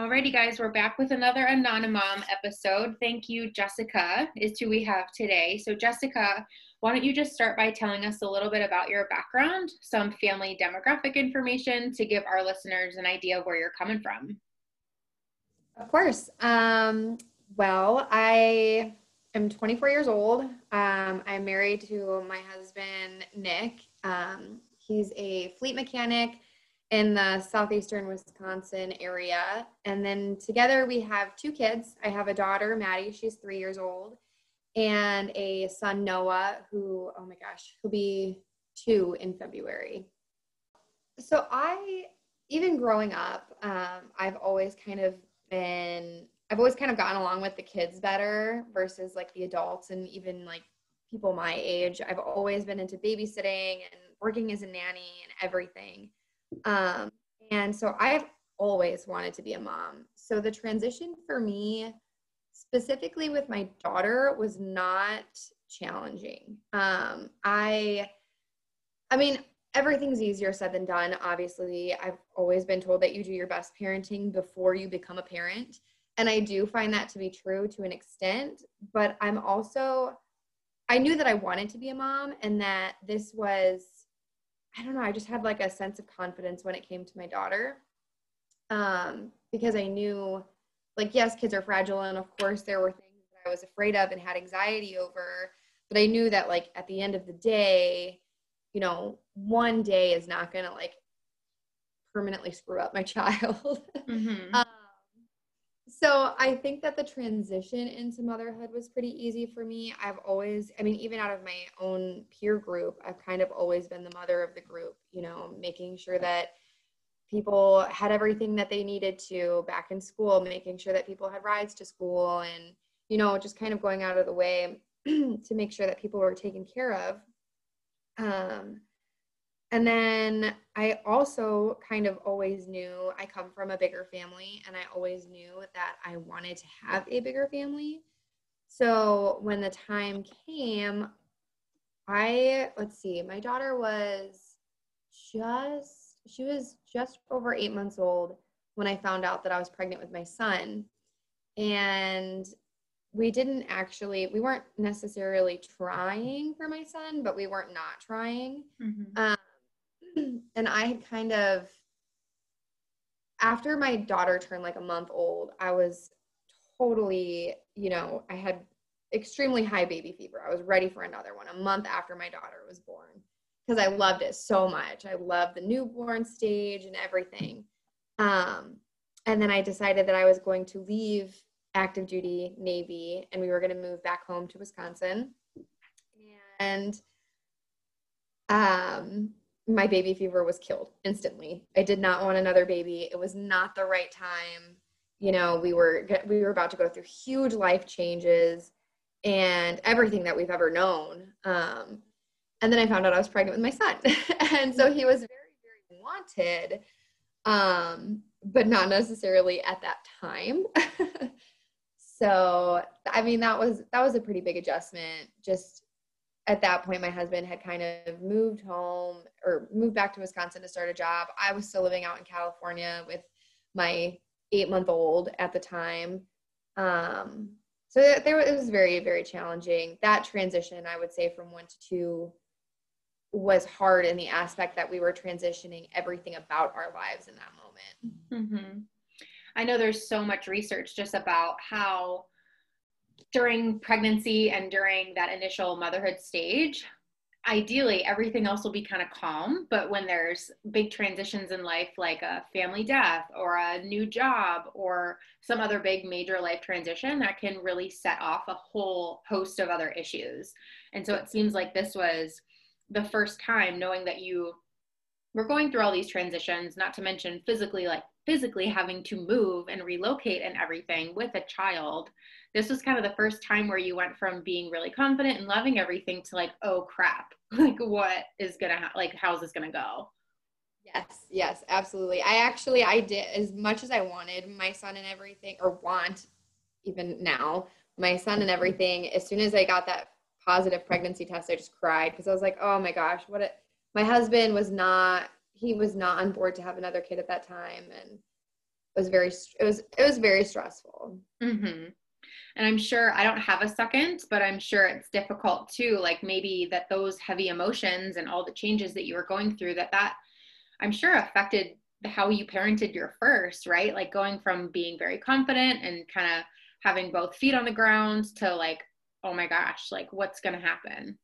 Alrighty, guys, we're back with another Anonymom episode. Thank you, Jessica, is who we have today. So, Jessica, why don't you just start by telling us a little bit about your background, some family demographic information to give our listeners an idea of where you're coming from? Of course. Um, well, I am 24 years old. Um, I'm married to my husband, Nick. Um, he's a fleet mechanic in the southeastern Wisconsin area. And then together we have two kids. I have a daughter, Maddie, she's three years old, and a son, Noah, who, oh my gosh, he'll be two in February. So I, even growing up, um, I've always kind of been, I've always kind of gotten along with the kids better versus like the adults and even like people my age. I've always been into babysitting and working as a nanny and everything. Um, and so I've always wanted to be a mom. So the transition for me, specifically with my daughter, was not challenging. Um, I, I mean, everything's easier said than done. Obviously, I've always been told that you do your best parenting before you become a parent. And I do find that to be true to an extent, but I'm also, I knew that I wanted to be a mom and that this was I don't know, I just had like a sense of confidence when it came to my daughter. Um, because I knew like yes, kids are fragile and of course there were things that I was afraid of and had anxiety over, but I knew that like at the end of the day, you know, one day is not going to like permanently screw up my child. Mm-hmm. um, so I think that the transition into motherhood was pretty easy for me. I've always, I mean, even out of my own peer group, I've kind of always been the mother of the group, you know, making sure that people had everything that they needed to back in school, making sure that people had rides to school and, you know, just kind of going out of the way to make sure that people were taken care of. Um, and then I also kind of always knew I come from a bigger family and I always knew that I wanted to have a bigger family. So when the time came, I, let's see, my daughter was just, she was just over eight months old when I found out that I was pregnant with my son. And we didn't actually, we weren't necessarily trying for my son, but we weren't not trying. Mm-hmm. Um, and I had kind of after my daughter turned like a month old, I was totally, you know, I had extremely high baby fever. I was ready for another one a month after my daughter was born because I loved it so much. I loved the newborn stage and everything. Um, and then I decided that I was going to leave active duty Navy and we were going to move back home to Wisconsin. And um, my baby fever was killed instantly. I did not want another baby. It was not the right time. You know, we were we were about to go through huge life changes and everything that we've ever known. Um, and then I found out I was pregnant with my son, and so he was very very wanted, um, but not necessarily at that time. so I mean that was that was a pretty big adjustment. Just at that point, my husband had kind of moved home or moved back to Wisconsin to start a job. I was still living out in California with my eight month old at the time. Um, so there, it was very, very challenging. That transition, I would say, from one to two was hard in the aspect that we were transitioning everything about our lives in that moment. Mm-hmm. I know there's so much research just about how during pregnancy and during that initial motherhood stage, ideally everything else will be kind of calm. But when there's big transitions in life, like a family death or a new job or some other big major life transition, that can really set off a whole host of other issues. And so it seems like this was the first time knowing that you were going through all these transitions, not to mention physically, like physically having to move and relocate and everything with a child. This was kind of the first time where you went from being really confident and loving everything to like oh crap. Like what is gonna ha- like how's this gonna go? Yes yes absolutely. I actually i did as much as i wanted my son and everything or want even now my son and everything as soon as i got that positive pregnancy test i just cried because i was like oh my gosh what it my husband was not he was not on board to have another kid at that time and it was very it was it was very stressful. Mm-hmm. and i'm sure i don't have a second but i'm sure it's difficult too like maybe that those heavy emotions and all the changes that you were going through that that i'm sure affected how you parented your first right? Like going from being very confident and kind of having both feet on the ground to like oh my gosh like what's to happen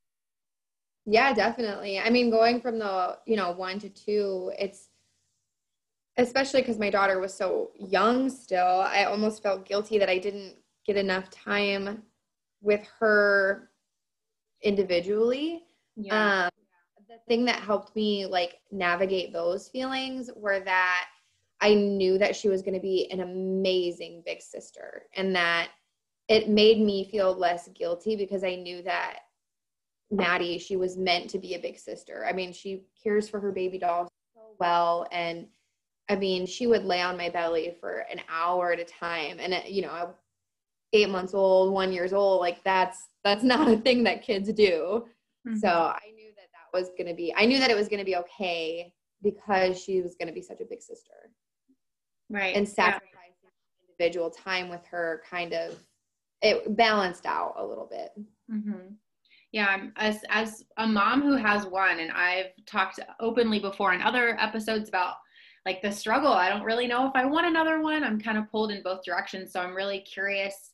yeah, definitely. I mean, going from the, you know, one to two, it's especially because my daughter was so young still, I almost felt guilty that I didn't get enough time with her individually. Yeah. Um, the thing that helped me like navigate those feelings were that I knew that she was going to be an amazing big sister and that it made me feel less guilty because I knew that Maddie, she was meant to be a big sister. I mean, she cares for her baby doll so well. And I mean, she would lay on my belly for an hour at a time. And, you know, eight months old, one years old, like that's, that's not a thing that kids do. Mm-hmm. So I knew that that was going to be, I knew that it was going to be okay because she was going to be such a big sister. Right. And sacrificing yeah. individual time with her kind of, it balanced out a little bit. Mm-hmm yeah as as a mom who has one and i've talked openly before in other episodes about like the struggle i don't really know if i want another one. I'm kind of pulled in both directions so i'm really curious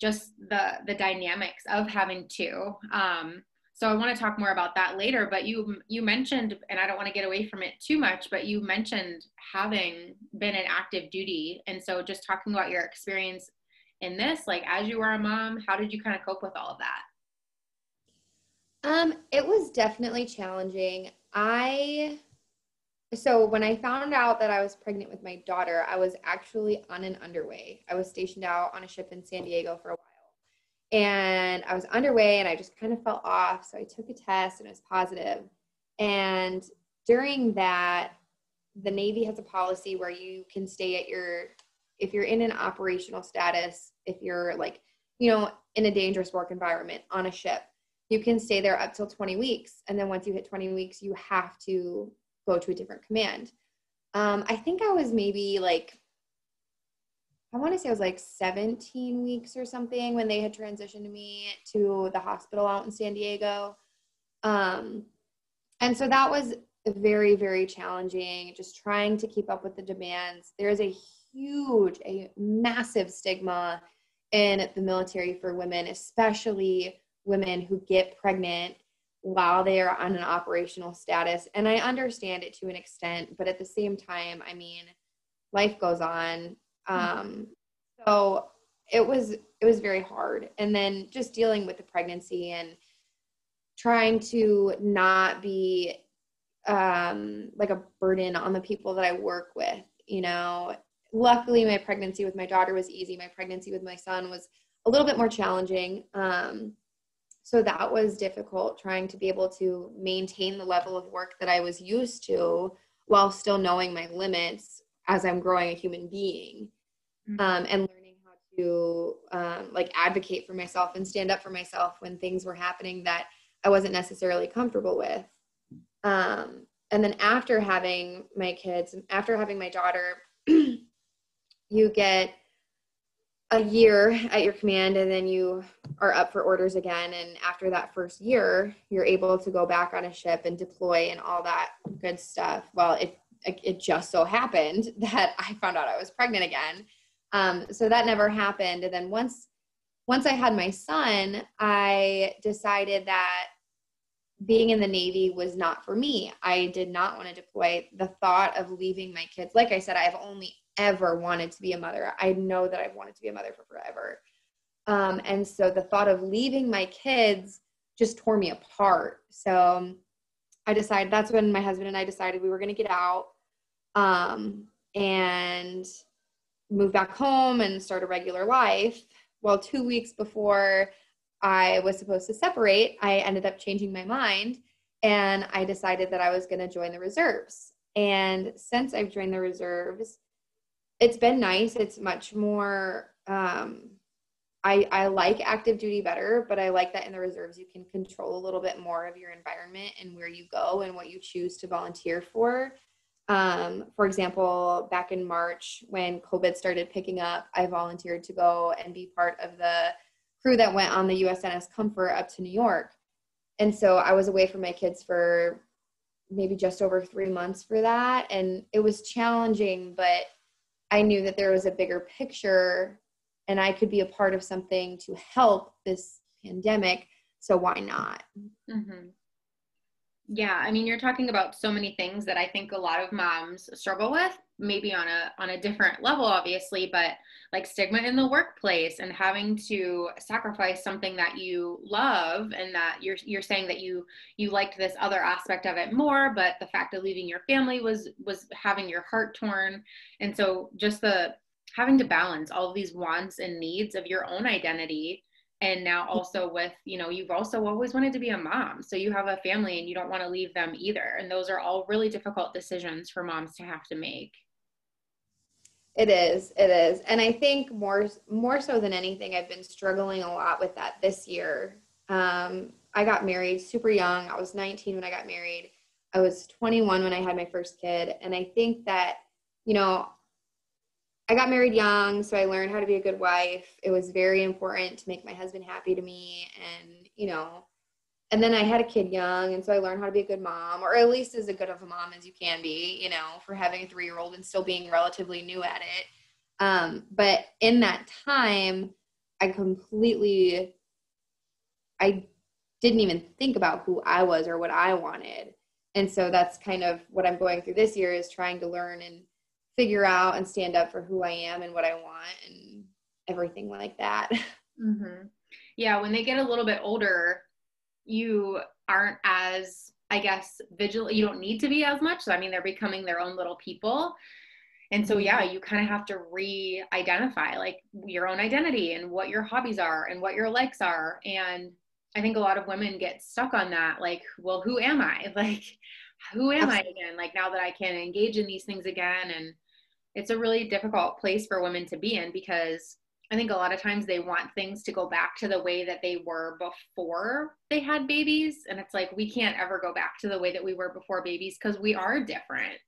just the the dynamics of having two. Um so i want to talk more about that later but you you mentioned and i don't want to get away from it too much but you mentioned having been in active duty. And so just talking about your experience in this like as you were a mom how did you kind of cope with all of that um, it was definitely challenging. I so when I found out that I was pregnant with my daughter, I was actually on an underway. I was stationed out on a ship in San Diego for a while. And I was underway and I just kind of fell off. So I took a test and it was positive. And during that, the Navy has a policy where you can stay at your, if you're in an operational status, if you're like, you know, in a dangerous work environment on a ship, you can stay there up till 20 weeks. And then once you hit 20 weeks, you have to go to a different command. Um, I think I was maybe like, I want to say I was like 17 weeks or something when they had transitioned me to the hospital out in San Diego. Um, and so that was very, very challenging, just trying to keep up with the demands. There is a huge, a massive stigma in the military for women, especially women who get pregnant while they are on an operational status. And I understand it to an extent, but at the same time, I mean, life goes on. Um, so it was it was very hard. And then just dealing with the pregnancy and trying to not be um, like a burden on the people that I work with, you know. Luckily, my pregnancy with my daughter was easy. My pregnancy with my son was a little bit more challenging. Um, so that was difficult trying to be able to maintain the level of work that I was used to while still knowing my limits as I'm growing a human being mm-hmm. um, and learning how to um, like advocate for myself and stand up for myself when things were happening that I wasn't necessarily comfortable with. Um, and then after having my kids, after having my daughter, you get a year at your command and then you are up for orders again. And after that first year you're able to go back on a ship and deploy and all that good stuff. Well it it just so happened that i found out i was pregnant again. Um, so that never happened. And then once once i had my son i decided that being in the navy was not for me. I did not want to deploy. The thought of leaving my kids like i said i have only ever wanted to be a mother. I know that I've wanted to be a mother for forever. Um, and so the thought of leaving my kids just tore me apart. So I decided that's when my husband and I decided we were going to get out um, and move back home and start a regular life. Well, two weeks before I was supposed to separate, I ended up changing my mind and I decided that I was going to join the reserves. And since I've joined the reserves, it's been nice. It's much more um I, I like active duty better, but I like that in the reserves you can control a little bit more of your environment and where you go and what you choose to volunteer for. Um, for example, back in March when COVID started picking up, I volunteered to go and be part of the crew that went on the USNS Comfort up to New York. And so I was away from my kids for maybe just over three months for that. And it was challenging, but I knew that there was a bigger picture and I could be a part of something to help this pandemic. So why not? Mm-hmm. Yeah, I mean, you're talking about so many things that I think a lot of moms struggle with maybe on a on a different level obviously but like stigma in the workplace and having to sacrifice something that you love and that you're you're saying that you you liked this other aspect of it more but the fact of leaving your family was was having your heart torn. And so just the having to balance all these wants and needs of your own identity and now also with you know you've also always wanted to be a mom. So you have a family and you don't want to leave them either. And those are all really difficult decisions for moms to have to make. It is it is. And i think more more so than anything i've been struggling a lot with that this year. Um, i got married super young. I was 19 when i got married. I was 21 when i had my first kid. And i think that you know I got married young, so I learned how to be a good wife. It was very important to make my husband happy to me. And, you know, and then I had a kid young, and so I learned how to be a good mom, or at least as good of a mom as you can be, you know, for having a three year old and still being relatively new at it. Um, but in that time, I completely, I didn't even think about who I was or what I wanted. And so that's kind of what I'm going through this year is trying to learn and figure out and stand up for who I am and what I want and everything like that. Mm-hmm. Yeah, when they get a little bit older, you aren't as, I guess, vigilant. You don't need to be as much. So, I mean, they're becoming their own little people. And so, yeah, you kind of have to re identify like your own identity and what your hobbies are and what your likes are. And I think a lot of women get stuck on that. Like, well, who am I? Like, who am Absolutely. I again? Like, now that I can engage in these things again and it's a really difficult place for women to be in because I think a lot of times they want things to go back to the way that they were before they had babies. And it's like, we can't ever go back to the way that we were before babies because we are different.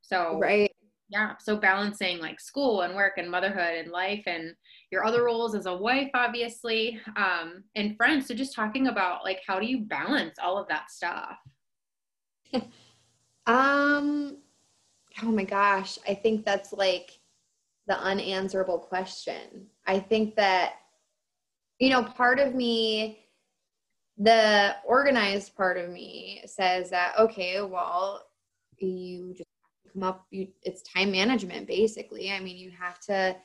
So, right. Yeah. So, balancing like school and work and motherhood and life and your other roles as a wife, obviously, um, and friends. So, just talking about like, how do you balance all of that stuff? um, oh my gosh, I think that's like the unanswerable question. I think that, you know, part of me, the organized part of me says that, okay, well, you just come up, you, it's time management basically. I mean, you have to,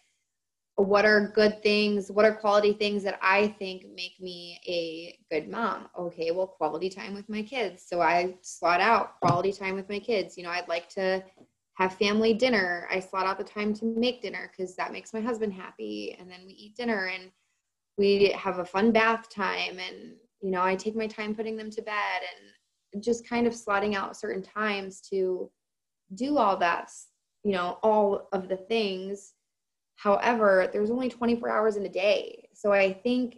what are good things what are quality things that i think make me a good mom okay well quality time with my kids so i slot out quality time with my kids you know i'd like to have family dinner. I slot out the time to make dinner because that makes my husband happy. And then we eat dinner and we have a fun bath time. And, you know, I take my time putting them to bed and just kind of slotting out certain times to do all that, you know, all of the things. However, there's only 24 hours in a day. So I think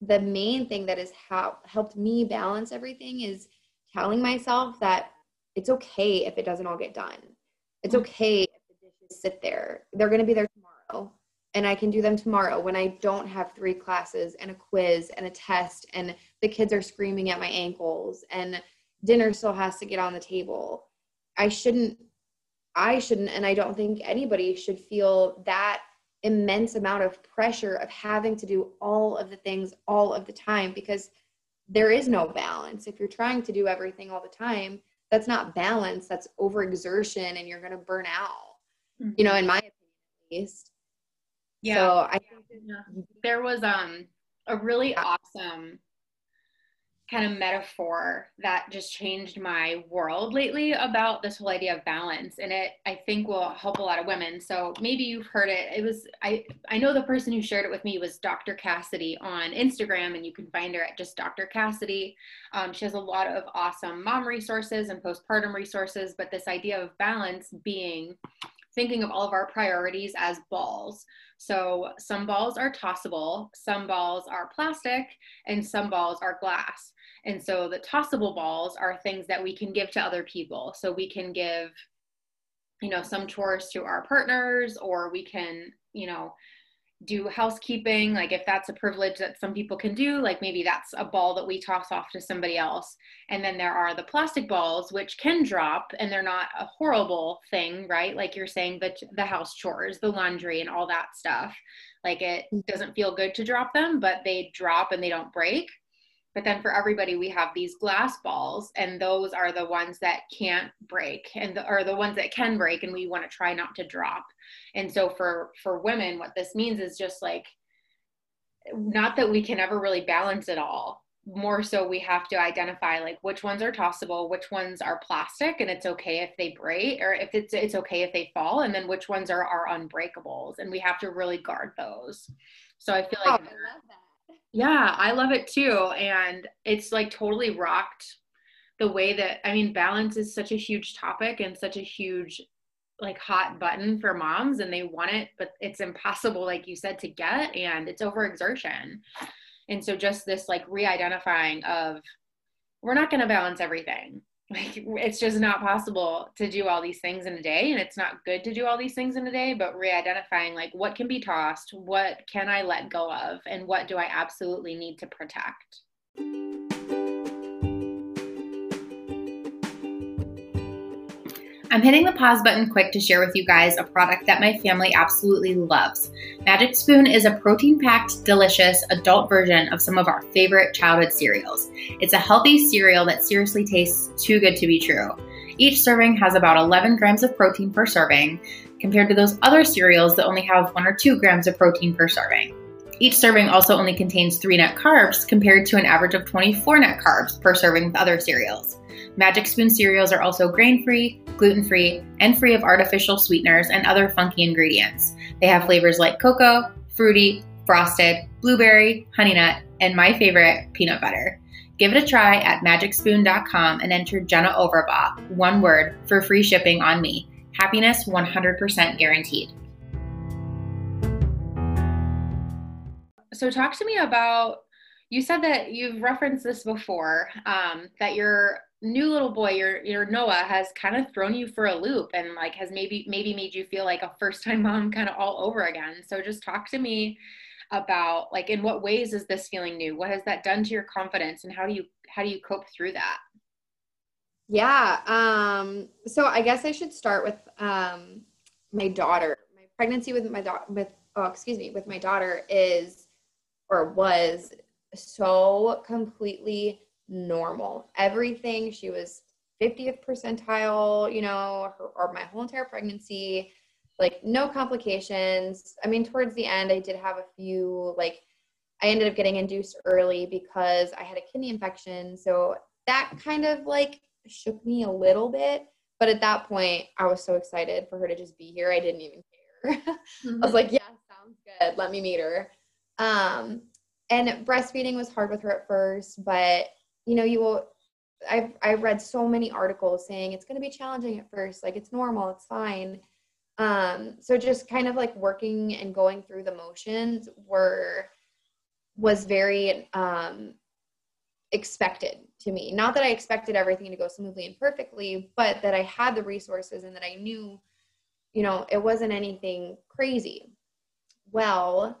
the main thing that has helped me balance everything is telling myself that it's okay if it doesn't all get done it's okay if the dishes sit there. They're going to be there tomorrow. and I can do them tomorrow when I don't have three classes and a quiz and a test and the kids are screaming at my ankles and dinner still has to get on the table. I shouldn't I shouldn't and I don't think anybody should feel that immense amount of pressure of having to do all of the things all of the time because there is no balance. If you're trying to do everything all the time, that's not balance, that's overexertion and you're going to burn out. Mm-hmm. You know, in my opinion at least. Yeah. So I think there was um a really awesome kind of metaphor that just changed my world lately about this whole idea of balance and it i think will help a lot of women so maybe you've heard it it was i i know the person who shared it with me was dr cassidy on instagram and you can find her at just dr cassidy um, she has a lot of awesome mom resources and postpartum resources but this idea of balance being thinking of all of our priorities as balls. So some balls are tossable, some balls are plastic, and some balls are glass. And so the tossable balls are things that we can give to other people. So we can give, you know, some chores to our partners, or we can, you know, do housekeeping like if that's a privilege that some people can do like maybe that's a ball that we toss off to somebody else. And then there are the plastic balls which can drop and they're not a horrible thing right? Like you're saying the the house chores the laundry and all that stuff. Like it mm. doesn't feel good to drop them but they drop and they don't break but then for everybody, we have these glass balls, and those are the ones that can't break, and the, are the ones that can break, and we want to try not to drop. And so for for women, what this means is just like not that we can ever really balance it all. More so, we have to identify like which ones are tossable, which ones are plastic, and it's okay if they break, or if it's it's okay if they fall, and then which ones are are unbreakables, and we have to really guard those. So I feel like. Oh, yeah, I love it too. And it's like totally rocked the way that, I mean, balance is such a huge topic and such a huge, like, hot button for moms, and they want it, but it's impossible, like you said, to get, and it's overexertion. And so, just this like re identifying of, we're not going to balance everything like it's just not possible to do all these things in a day and it's not good to do all these things in a day but re-identifying like what can be tossed what can i let go of and what do i absolutely need to protect I'm hitting the pause button quick to share with you guys a product that my family absolutely loves. Magic Spoon is a protein packed, delicious adult version of some of our favorite childhood cereals. It's a healthy cereal that seriously tastes too good to be true. Each serving has about 11 grams of protein per serving, compared to those other cereals that only have 1 or 2 grams of protein per serving. Each serving also only contains 3 net carbs compared to an average of 24 net carbs per serving with other cereals. Magic Spoon cereals are also grain free, gluten free, and free of artificial sweeteners and other funky ingredients. They have flavors like cocoa, fruity, frosted, blueberry, honey nut, and my favorite, peanut butter. Give it a try at magicspoon.com and enter Jenna Overbaugh, one word, for free shipping on me. Happiness 100% guaranteed. So, talk to me about you said that you've referenced this before um, that your new little boy your your noah has kind of thrown you for a loop and like has maybe maybe made you feel like a first time mom kind of all over again. So just talk to me about like in what ways is this feeling new? What has that done to your confidence and how do you how do you cope through that? Yeah um so i guess i should start with um my daughter. My pregnancy with my daughter with oh excuse me with my daughter is or was so completely normal. Everything, she was 50th percentile, you know, her, or my whole entire pregnancy, like no complications. I mean, towards the end, I did have a few, like, I ended up getting induced early because I had a kidney infection. So that kind of like shook me a little bit. But at that point, I was so excited for her to just be here. I didn't even care. Mm-hmm. I was mm-hmm. like, yeah, sounds good. Let me meet her. Um, and breastfeeding was hard with her at first, but you know, you will I've I've read so many articles saying it's going to be challenging at first, like it's normal, it's fine. Um, so just kind of like working and going through the motions were was very um, expected to me. Not that I expected everything to go smoothly and perfectly, but that I had the resources and that I knew, you know, it wasn't anything crazy. well,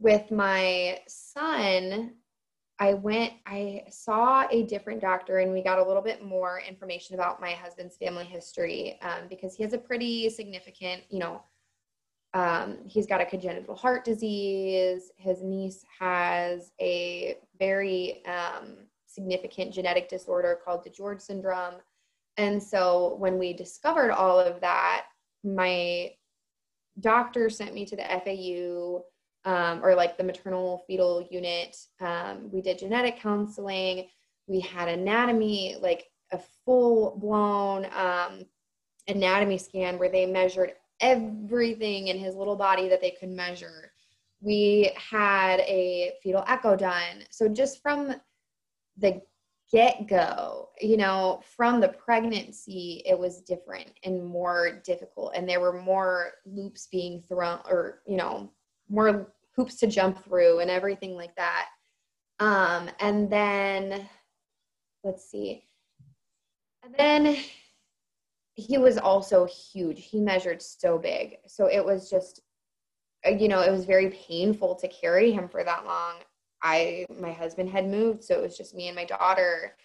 with my son, I went, I saw a different doctor and we got a little bit more information about my husband's family history um, because he has a pretty significant, you know, um, he's got a congenital heart disease. His niece has a very um, significant genetic disorder called DiGeorge syndrome. And so when we discovered all of that, my doctor sent me to the FAU um, or like the maternal fetal unit. Um, we did genetic counseling. We had anatomy, like a full blown um, anatomy scan where they measured everything in his little body that they could measure. We had a fetal echo done. So just from the get go, you know, from the pregnancy, it was different and more difficult. And there were more loops being thrown, or, you know, more hoops to jump through and everything like that. Um, and then, let's see. And then he was also huge. He measured so big. So it was just, uh, you know, it was very painful to carry him for that long. I my husband had moved, so it was just me and my daughter.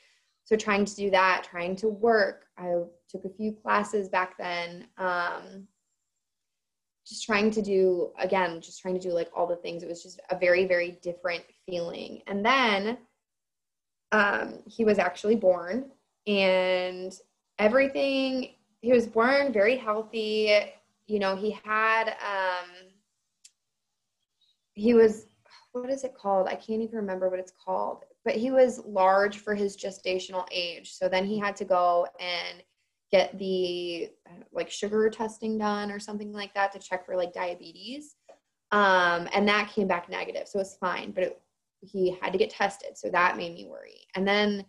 So trying to do that, trying to work. I took a few classes back then. Um, just trying to do again, just trying to do like all the things. It was just a very, very different feeling. And then um, he was actually born, and everything. He was born very healthy. You know, he had. Um, he was what is it called? I can't even remember what it's called. But he was large for his gestational age. So then he had to go and get the like sugar testing done or something like that to check for like diabetes. Um, and that came back negative. So it's fine, but it, he had to get tested. So that made me worry. And then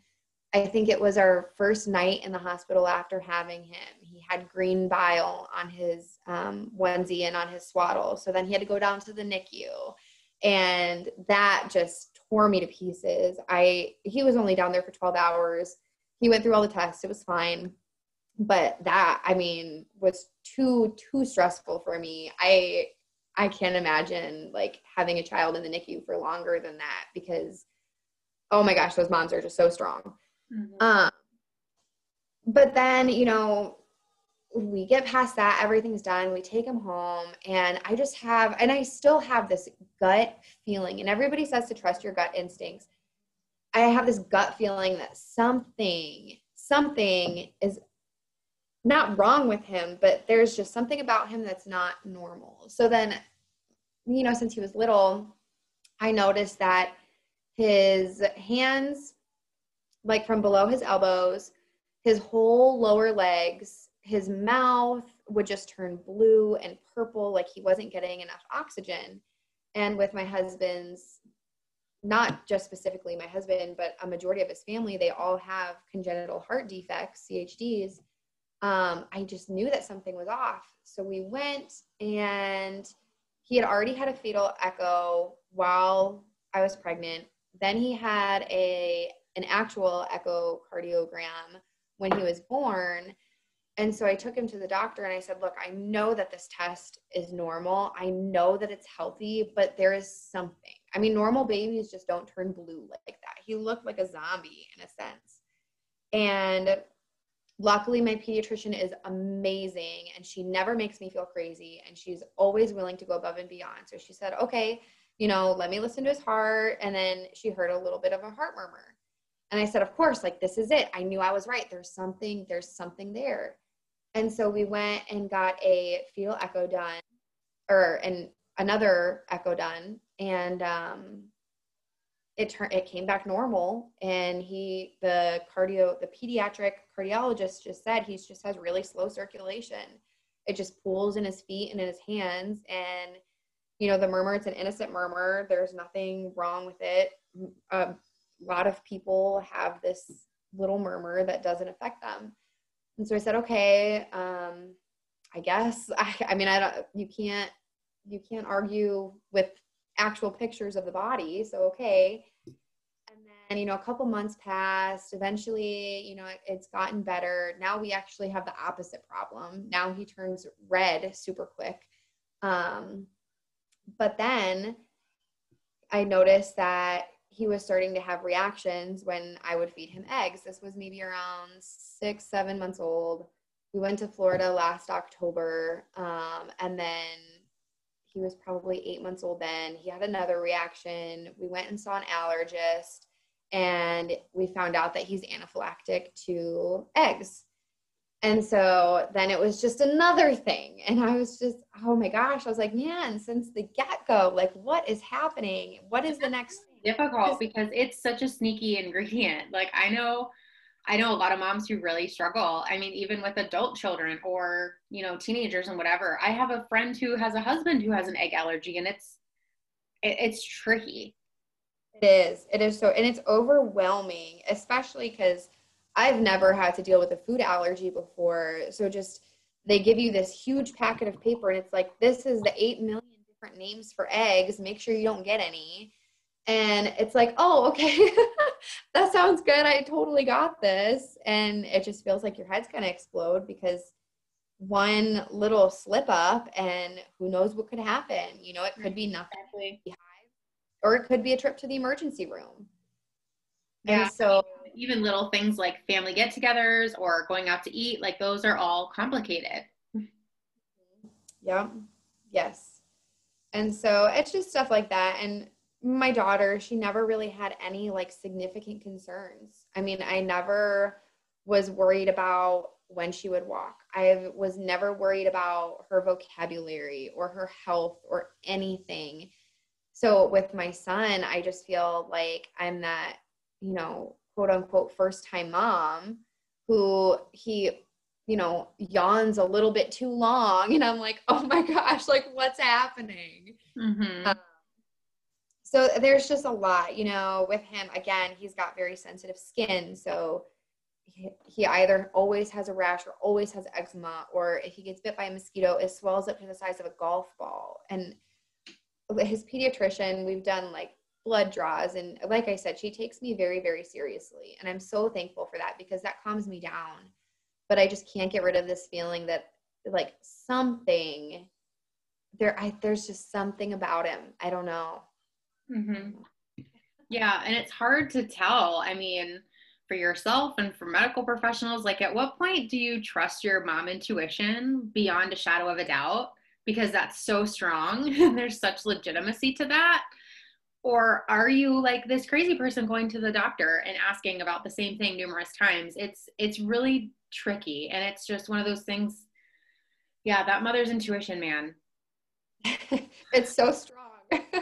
I think it was our first night in the hospital after having him. He had green bile on his um, onesie and on his swaddle. So then he had to go down to the NICU and that just tore me to pieces i he was only down there for 12 hours he went through all the tests it was fine but that i mean was too too stressful for me i i can't imagine like having a child in the nicu for longer than that because oh my gosh those moms are just so strong mm-hmm. um but then you know we get past that, everything's done, we take him home, and I just have, and I still have this gut feeling, and everybody says to trust your gut instincts. I have this gut feeling that something, something is not wrong with him, but there's just something about him that's not normal. So then, you know, since he was little, I noticed that his hands, like from below his elbows, his whole lower legs, his mouth would just turn blue and purple, like he wasn't getting enough oxygen. And with my husband's, not just specifically my husband, but a majority of his family, they all have congenital heart defects, CHDs. Um, I just knew that something was off. So we went and he had already had a fetal echo while I was pregnant. Then he had a an actual echocardiogram when he was born and so I took him to the doctor and I said, Look, I know that this test is normal. I know that it's healthy, but there is something. I mean, normal babies just don't turn blue like that. He looked like a zombie in a sense. And luckily, my pediatrician is amazing and she never makes me feel crazy and she's always willing to go above and beyond. So she said, Okay, you know, let me listen to his heart. And then she heard a little bit of a heart murmur. And I said, Of course, like this is it. I knew I was right. There's something, there's something there. And so we went and got a fetal echo done, or an another echo done, and um, it turned it came back normal. And he, the cardio, the pediatric cardiologist just said he just has really slow circulation. It just pools in his feet and in his hands, and you know the murmur. It's an innocent murmur. There's nothing wrong with it. A lot of people have this little murmur that doesn't affect them and so I said, okay, um, I guess. I, I mean, I don't. You can't. You can't argue with actual pictures of the body. So okay. And then you know, a couple months passed. Eventually, you know, it, it's gotten better. Now we actually have the opposite problem. Now he turns red super quick. Um, but then I noticed that he was starting to have reactions when I would feed him eggs. This was maybe around six, seven months old. We went to Florida last October, um, and then he was probably eight months old then. He had another reaction. We went and saw an allergist, and we found out that he's anaphylactic to eggs. And so then it was just another thing. And I was just, oh my gosh, I was like, man, since the get go, like, what is happening? What is the next difficult because it's such a sneaky ingredient. Like, I know. I know a lot of moms who really struggle. I mean, even with adult children or, you know, teenagers and whatever. I have a friend who has a husband who has an egg allergy and it's it, it's tricky. It is. It is so and it's overwhelming, especially cuz I've never had to deal with a food allergy before. So just they give you this huge packet of paper and it's like this is the 8 million different names for eggs. Make sure you don't get any. And it's like, "Oh, okay. that sounds good. I totally got this." And it just feels like your head's going to explode because one little slip up and who knows what could happen. You know, it could be nothing exactly. or it could be a trip to the emergency room. Yeah. And so even little things like family get togethers or going out to eat, like those are all complicated. Yeah. Yes. And so it's just stuff like that. And my daughter, she never really had any like significant concerns. I mean, I never was worried about when she would walk. I was never worried about her vocabulary or her health or anything. So with my son, I just feel like I'm that, you know, quote unquote first time mom who he you know yawns a little bit too long and i'm like oh my gosh like what's happening mm-hmm. um, so there's just a lot you know with him again he's got very sensitive skin so he, he either always has a rash or always has eczema or if he gets bit by a mosquito it swells up to the size of a golf ball. And his pediatrician we've done like blood draws and like i said she takes me very very seriously and i'm so thankful for that because that calms me down. But i just can't get rid of this feeling that like something there I, there's just something about him. I don't know mm-hmm. yeah and it's hard to tell i mean for yourself and for medical professionals like at what point do you trust your mom intuition beyond a shadow of a doubt? Because that's so strong and there's such legitimacy to that. Or are you like this crazy person going to the doctor and asking about the same thing numerous times? It's it's really tricky and it's just one of those things. Yeah that mother's intuition man. It's so strong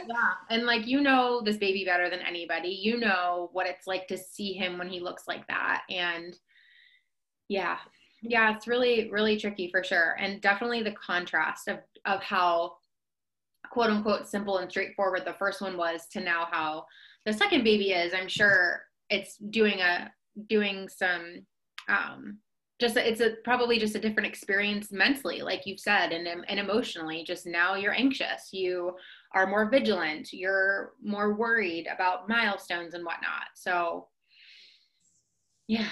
yeah and like you know this baby better than anybody. You know what it's like to see him when he looks like that and yeah. Yeah it's really really tricky for sure and definitely the contrast of of how quote unquote simple and straightforward the first one was to now how the second baby is. I'm sure it's doing a doing some um just it's a probably just a different experience mentally like you've said and and emotionally. Just now you're anxious. You are more vigilant you're more worried about milestones and whatnot so yeah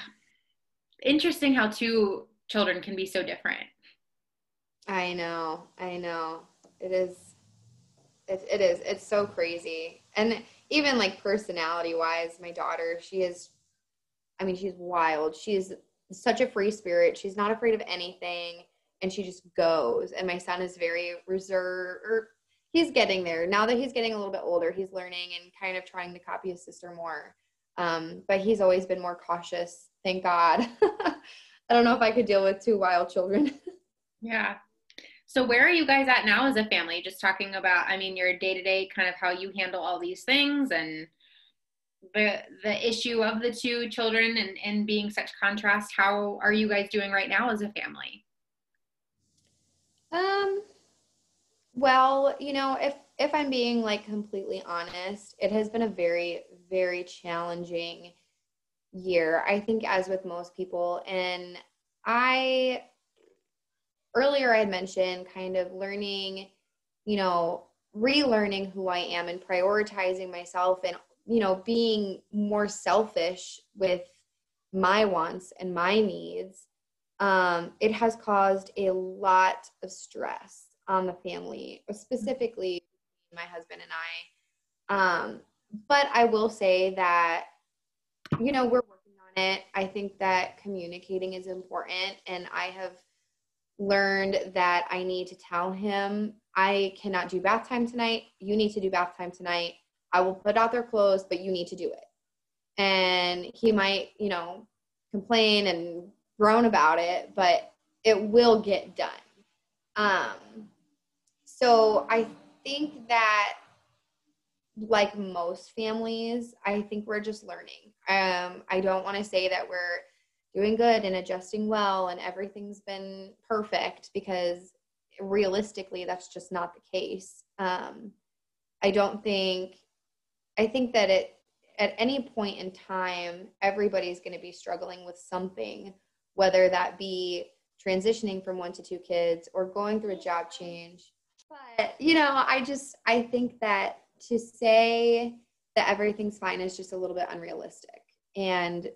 interesting how two children can be so different i know i know it is it, it is. It's so crazy. And even like personality wise, my daughter, she is, I mean, she's wild. She's such a free spirit. She's not afraid of anything and she just goes. And my son is very reserved, or er, he's getting there. Now that he's getting a little bit older, he's learning and kind of trying to copy his sister more. Um, but he's always been more cautious. Thank God. I don't know if I could deal with two wild children. yeah, so where are you guys at now as a family? Just talking about, I mean, your day to day kind of how you handle all these things and the the issue of the two children and, and being such contrast. How are you guys doing right now as a family? Um well, you know, if if I'm being like completely honest, it has been a very, very challenging year. I think as with most people. And I earlier I had mentioned kind of learning, you know, relearning who I am and prioritizing myself and, you know, being more selfish with my wants and my needs. Um, it has caused a lot of stress on the family, specifically my husband and I. Um, but I will say that, you know, we're working on it. I think that communicating is important, and I have learned that I need to tell him, I cannot do bath time tonight. You need to do bath time tonight. I will put out their clothes, but you need to do it. And he might, you know, complain and groan about it, but it will get done. Um, so I think that, like most families, I think we're just learning. Um, I don't want to say that we're doing good and adjusting well and everything's been perfect because realistically that's just not the case um, i don't think i think that it at any point in time everybody's going to be struggling with something whether that be transitioning from one to two kids or going through a job change but you know i just i think that to say that everything's fine is just a little bit unrealistic and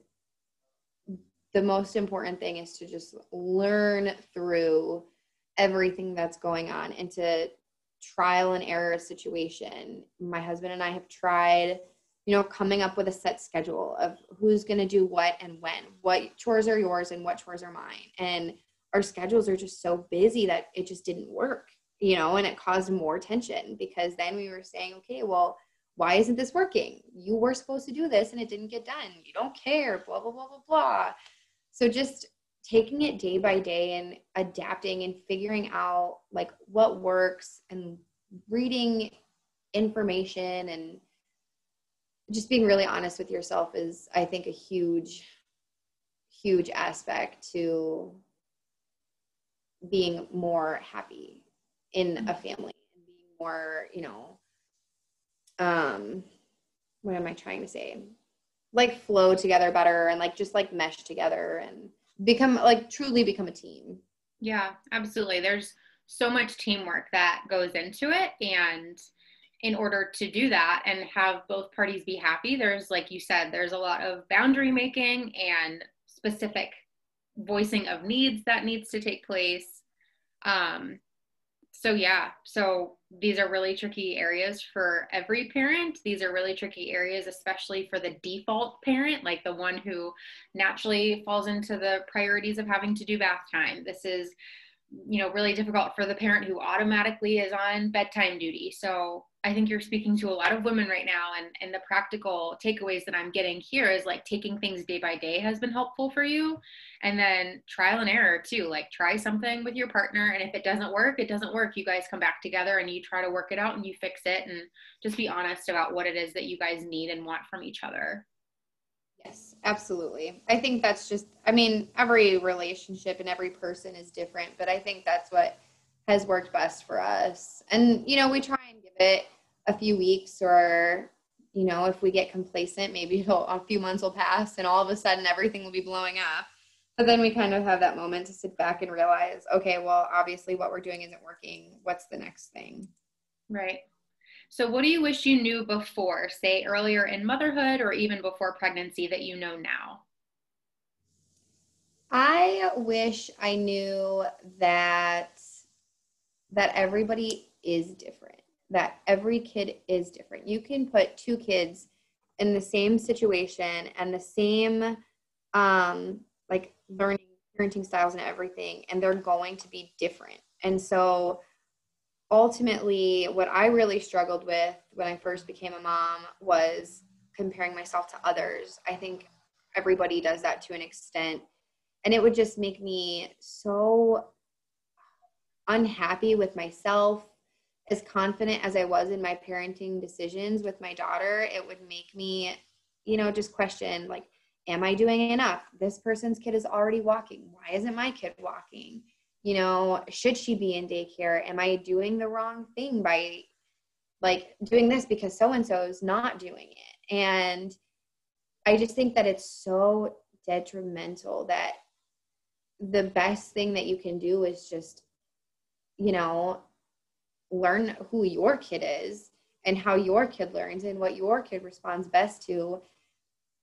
the most important thing is to just learn through everything that's going on into trial and error situation. My husband and I have tried, you know, coming up with a set schedule of who's going to do what and when, what chores are yours and what chores are mine. And our schedules are just so busy that it just didn't work, you know, and it caused more tension because then we were saying, okay, well, why isn't this working? You were supposed to do this and it didn't get done. You don't care, blah, blah, blah, blah, blah. So just taking it day by day and adapting and figuring out like what works and reading information and just being really honest with yourself is I think a huge huge aspect to being more happy in a family and being more, you know, um what am I trying to say? like flow together better and like just like mesh together and become like truly become a team. Yeah, absolutely. There's so much teamwork that goes into it and in order to do that and have both parties be happy there's like you said there's a lot of boundary making and specific voicing of needs that needs to take place um, so yeah so these are really tricky areas for every parent. These are really tricky areas especially for the default parent like the one who naturally falls into the priorities of having to do bath time. This is you know really difficult for the parent who automatically is on bedtime duty. So i think you're speaking to a lot of women right now and and the practical takeaways that i'm getting here is like taking things day by day has been helpful for you. And then trial and error too like try something with your partner and if it doesn't work it doesn't work. You guys come back together and you try to work it out and you fix it and just be honest about what it is that you guys need and want from each other Yes, absolutely. I think that's just, I mean, every relationship and every person is different, but I think that's what has worked best for us. And, you know, we try and give it a few weeks or, you know, if we get complacent, maybe a few months will pass and all of a sudden everything will be blowing up. But then we kind of have that moment to sit back and realize, okay, well, obviously what we're doing isn't working. What's the next thing? Right. So, what do you wish you knew before, say earlier in motherhood or even before pregnancy, that you know now? I wish I knew that that everybody is different. That every kid is different. You can put two kids in the same situation and the same um like learning parenting styles and everything and they're going to be different. And so ultimately, what I really struggled with when I first became a mom was comparing myself to others. I think everybody does that to an extent. And it would just make me so unhappy with myself. As confident as I was in my parenting decisions with my daughter, it would make me, you know, just question like, am I doing enough? This person's kid is already walking. Why isn't my kid walking? You know should she be in daycare? Am i doing the wrong thing by like doing this because so and so is not doing it? And i just think that it's so detrimental that the best thing that you can do is just you know learn who your kid is and how your kid learns and what your kid responds best to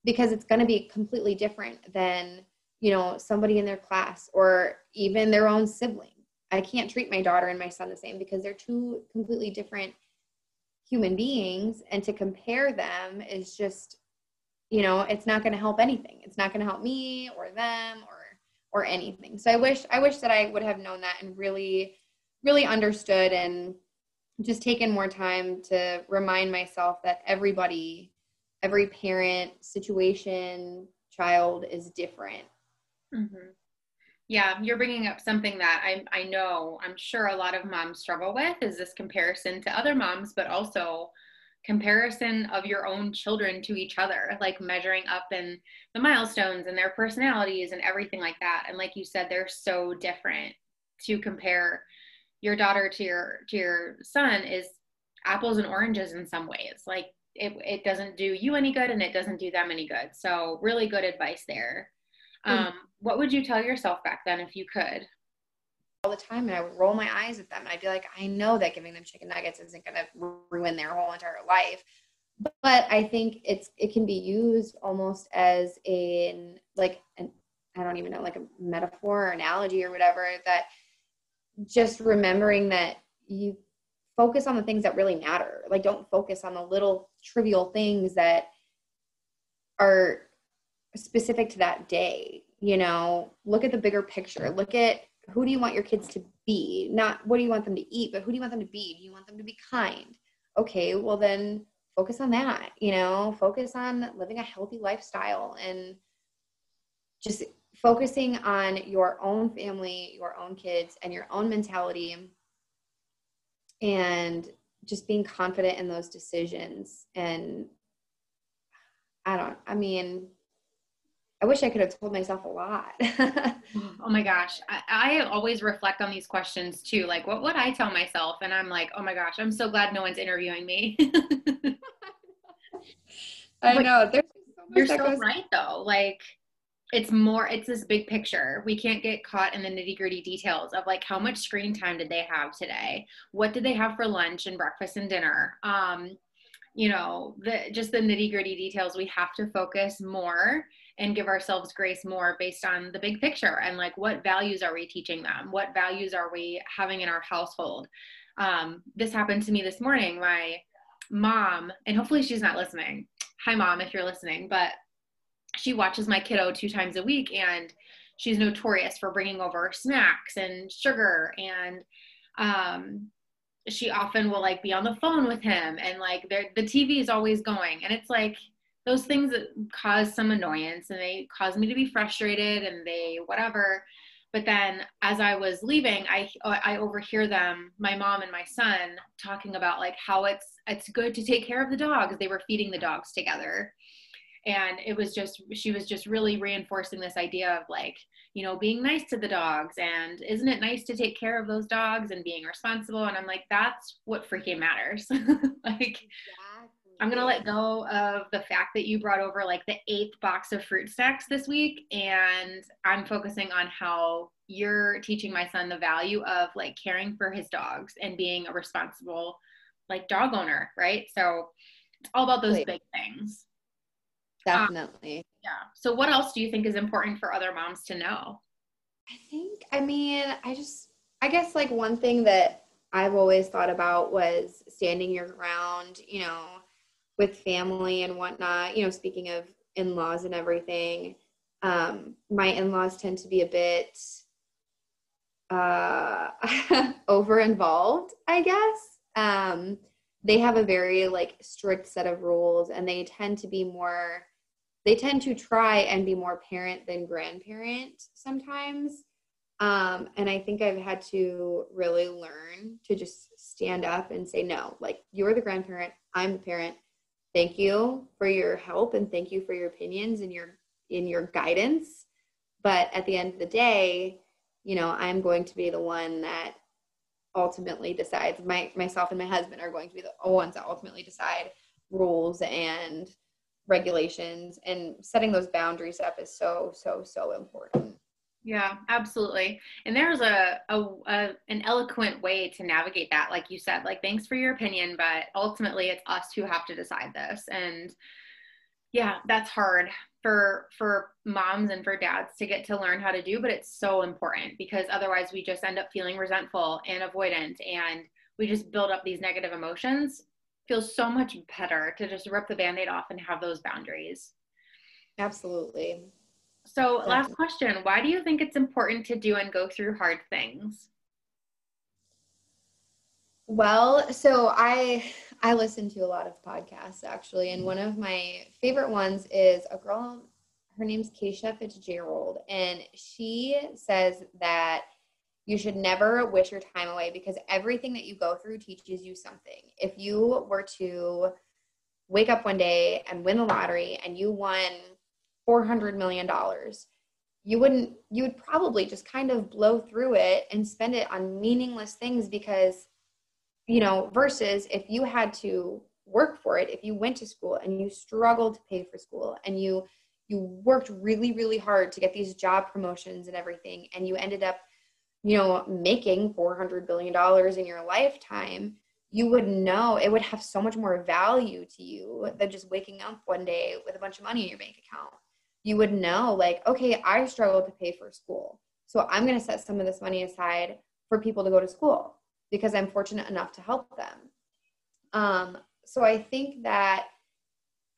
because it's going to be completely different than you know somebody in their class or even their own sibling. I can't treat my daughter and my son the same because they're two completely different human beings and to compare them is just you know it's not going to help anything. It's not going to help me or them or or anything. So i wish i wish that i would have known that and really really understood and just taken more time to remind myself that everybody every parent situation child is different mm-hmm. yeah you're bringing up something that I, I know i'm sure a lot of moms struggle with is this comparison to other moms but also comparison of your own children to each other like measuring up in the milestones and their personalities and everything like that. And like you said they're so different. To compare your daughter to your to your son is apples and oranges in some ways. Like it, it doesn't do you any good and it doesn't do them any good. So really good advice there mm-hmm. um, what would you tell yourself back then if you could all the time and I would roll my eyes at them and I'd be like, I know that giving them chicken nuggets isn't going to ruin their whole entire life. But I think it's it can be used almost as in like an I don't even know like a metaphor or analogy or whatever that just remembering that you focus on the things that really matter. Like don't focus on the little trivial things that are specific to that day. You know, look at the bigger picture. Look at who do you want your kids to be? Not what do you want them to eat, but who do you want them to be? Do you want them to be kind? Okay, well then focus on that, you know, focus on living a healthy lifestyle and just focusing on your own family, your own kids, and your own mentality and just being confident in those decisions. And I don't, I mean, I wish I could have told myself a lot. oh my gosh. I, I, always reflect on these questions too. Like, what would I tell myself? And I'm like, oh my gosh, I'm so glad no one's interviewing me. I know. There's so you're so goes- right, though. Like, it's more, it's this big picture. We can't get caught in the nitty gritty details of like how much screen time did they have today? What did they have for lunch and breakfast and dinner? Um, you know, the just the nitty gritty details. We have to focus more and give ourselves grace more based on the big picture and like what values are we teaching them? What values are we having in our household? Um, this happened to me this morning. My mom and hopefully she's not listening. Hi mom if you're listening but she watches my kiddo two times a week and she's notorious for bringing over snacks and sugar and um, she often will like be on the phone with him and like the tv is always going and it's like those things that cause some annoyance and they cause me to be frustrated and they whatever. But then as i was leaving i i overhear them my mom and my son talking about like how it's it's good to take care of the dogs. They were feeding the dogs together. And it was just she was just really reinforcing this idea of like you know being nice to the dogs and isn't it nice to take care of those dogs and being responsible? And i'm like that's what freaking matters. Like I'm gonna let go of the fact that you brought over like the eighth box of fruit snacks this week, and I'm focusing on how you're teaching my son the value of like caring for his dogs and being a responsible like dog owner, right? So it's all about those big things. Definitely. Um, yeah. So what else do you think is important for other moms to know? I think, I mean, I just, I guess like one thing that I've always thought about was standing your ground, you know, with family and whatnot, you know, speaking of in laws and everything, um, my in laws tend to be a bit uh, over involved, I guess. Um, they have a very like strict set of rules and they tend to be more they tend to try and be more parent than grandparent sometimes um, and i think i've had to really learn to just stand up and say no like you're the grandparent i'm the parent thank you for your help and thank you for your opinions and your in your guidance. But at the end of the day you know i'm going to be the one that ultimately decides my myself and my husband are going to be the ones that ultimately decide rules and regulations. And setting those boundaries up is so so so important yeah, absolutely. And there's a, a, a, an eloquent way to navigate that, like you said. Like, thanks for your opinion, but ultimately, it's us who have to decide this. And yeah, that's hard for for moms and for dads to get to learn how to do, but it's so important because otherwise, we just end up feeling resentful and avoidant, and we just build up these negative emotions feels so much better to just rip the band-aid off and have those boundaries. Absolutely. So, last question, why do you think it's important to do and go through hard things? Well, so I I listen to a lot of podcasts actually, and one of my favorite ones is a girl. Her name's Keisha Fitzgerald, and she says that you should never wish your time away because everything that you go through teaches you something. If you were to wake up one day and win the lottery and you won $400 million, you wouldn't, you would probably just kind of blow through it and spend it on meaningless things because you know, versus if you had to work for it, if you went to school and you struggled to pay for school and you you worked really really hard to get these job promotions and everything and you ended up you know making 400 billion dollars in your lifetime you would know it would have so much more value to you than just waking up one day with a bunch of money in your bank account you would know like okay i struggle to pay for school so i'm going to set some of this money aside for people to go to school because I'm fortunate enough to help them. Um, so I think that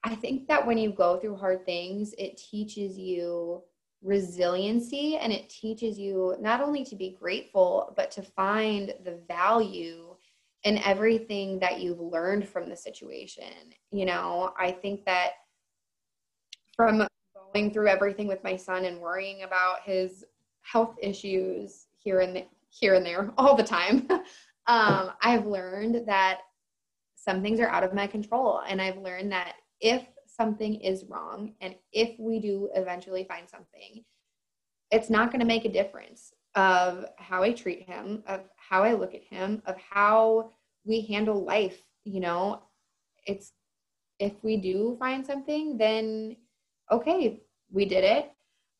I think that when you go through hard things, it teaches you resiliency and it teaches you not only to be grateful, but to find the value in everything that you've learned from the situation. You know, I think that from going through everything with my son and worrying about his health issues here and here and there all the time. um, I've learned that some things are out of my control. And I've learned that if something is wrong and if we do eventually find something, it's not going to make a difference of how I treat him, of how I look at him, of how we handle life. You know, it's if we do find something, then okay, we did it.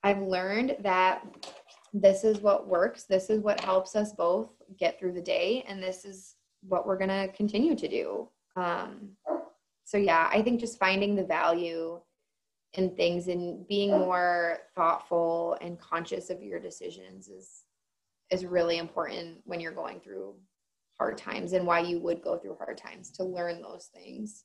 I've learned that this is what works. This is what helps us both get through the day. And this is what we're going to continue to do. Um, so, yeah, I think just finding the value in things and being more thoughtful and conscious of your decisions is is really important when you're going through hard times and why you would go through hard times to learn those things.